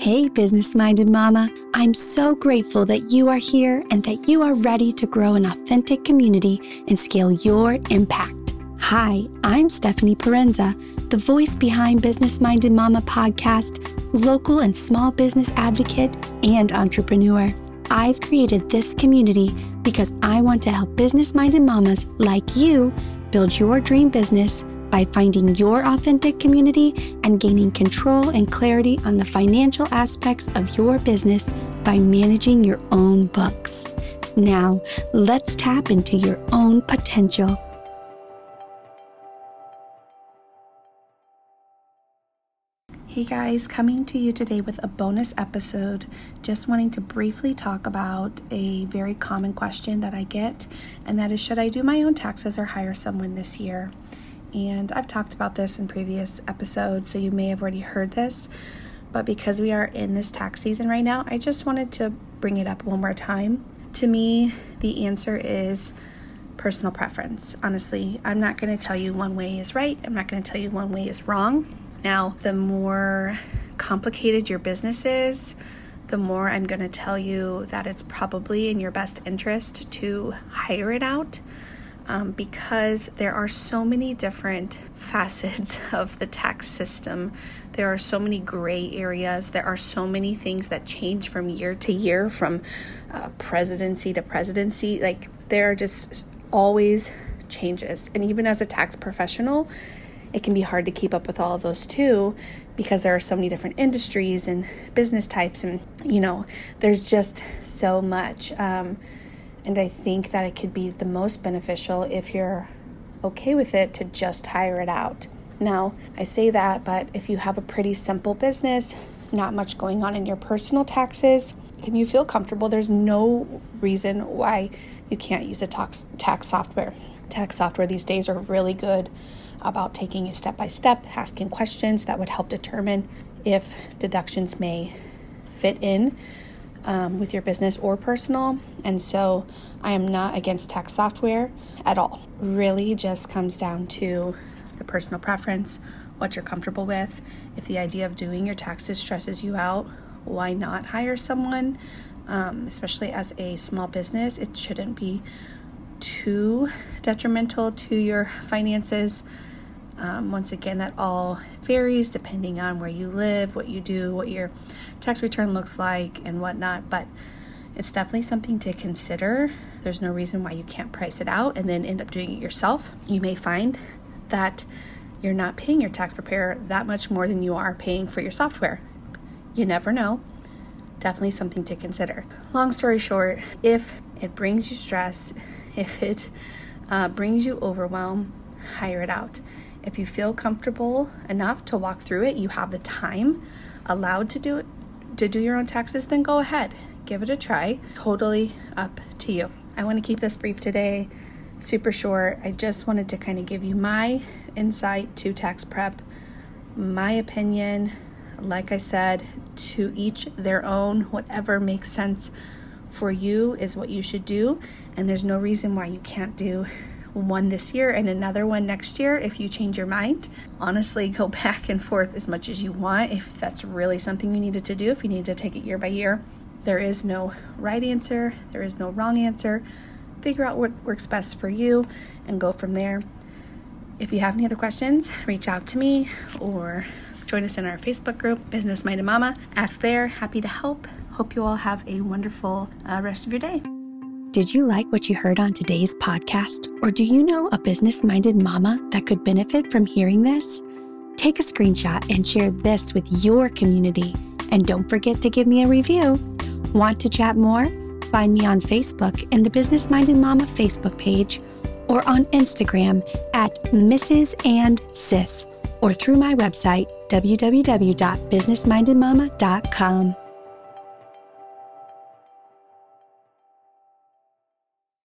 Hey, business minded mama. I'm so grateful that you are here and that you are ready to grow an authentic community and scale your impact. Hi, I'm Stephanie Parenza, the voice behind Business Minded Mama podcast, local and small business advocate, and entrepreneur. I've created this community because I want to help business minded mamas like you build your dream business by finding your authentic community and gaining control and clarity on the financial aspects of your business by managing your own books. Now, let's tap into your own potential. Hey guys, coming to you today with a bonus episode. Just wanting to briefly talk about a very common question that I get, and that is Should I do my own taxes or hire someone this year? And I've talked about this in previous episodes, so you may have already heard this. But because we are in this tax season right now, I just wanted to bring it up one more time. To me, the answer is personal preference. Honestly, I'm not going to tell you one way is right, I'm not going to tell you one way is wrong. Now, the more complicated your business is, the more I'm going to tell you that it's probably in your best interest to hire it out um, because there are so many different facets of the tax system. There are so many gray areas. There are so many things that change from year to year, from uh, presidency to presidency. Like, there are just always changes. And even as a tax professional, it can be hard to keep up with all of those too because there are so many different industries and business types and you know there's just so much um, and I think that it could be the most beneficial if you're okay with it to just hire it out. Now, I say that, but if you have a pretty simple business, not much going on in your personal taxes, and you feel comfortable, there's no reason why you can't use a tax, tax software. Tax software these days are really good about taking you step by step, asking questions that would help determine if deductions may fit in um, with your business or personal. And so I am not against tax software at all. Really just comes down to the personal preference, what you're comfortable with. If the idea of doing your taxes stresses you out, why not hire someone? Um, especially as a small business, it shouldn't be too detrimental to your finances. Um, once again, that all varies depending on where you live, what you do, what your tax return looks like, and whatnot. But it's definitely something to consider. There's no reason why you can't price it out and then end up doing it yourself. You may find that you're not paying your tax preparer that much more than you are paying for your software. You never know. Definitely something to consider. Long story short, if it brings you stress, if it uh, brings you overwhelm, hire it out. If you feel comfortable enough to walk through it, you have the time allowed to do it to do your own taxes, then go ahead. Give it a try. Totally up to you. I want to keep this brief today, super short. I just wanted to kind of give you my insight to tax prep, my opinion. Like I said, to each their own, whatever makes sense for you is what you should do. And there's no reason why you can't do one this year and another one next year if you change your mind. Honestly, go back and forth as much as you want if that's really something you needed to do, if you need to take it year by year. There is no right answer, there is no wrong answer. Figure out what works best for you and go from there. If you have any other questions, reach out to me or join us in our Facebook group, Business Minded Mama. Ask there. Happy to help. Hope you all have a wonderful uh, rest of your day. Did you like what you heard on today's podcast? Or do you know a business minded mama that could benefit from hearing this? Take a screenshot and share this with your community. And don't forget to give me a review. Want to chat more? Find me on Facebook in the Business Minded Mama Facebook page or on Instagram at Mrs. and Sis or through my website, www.businessmindedmama.com.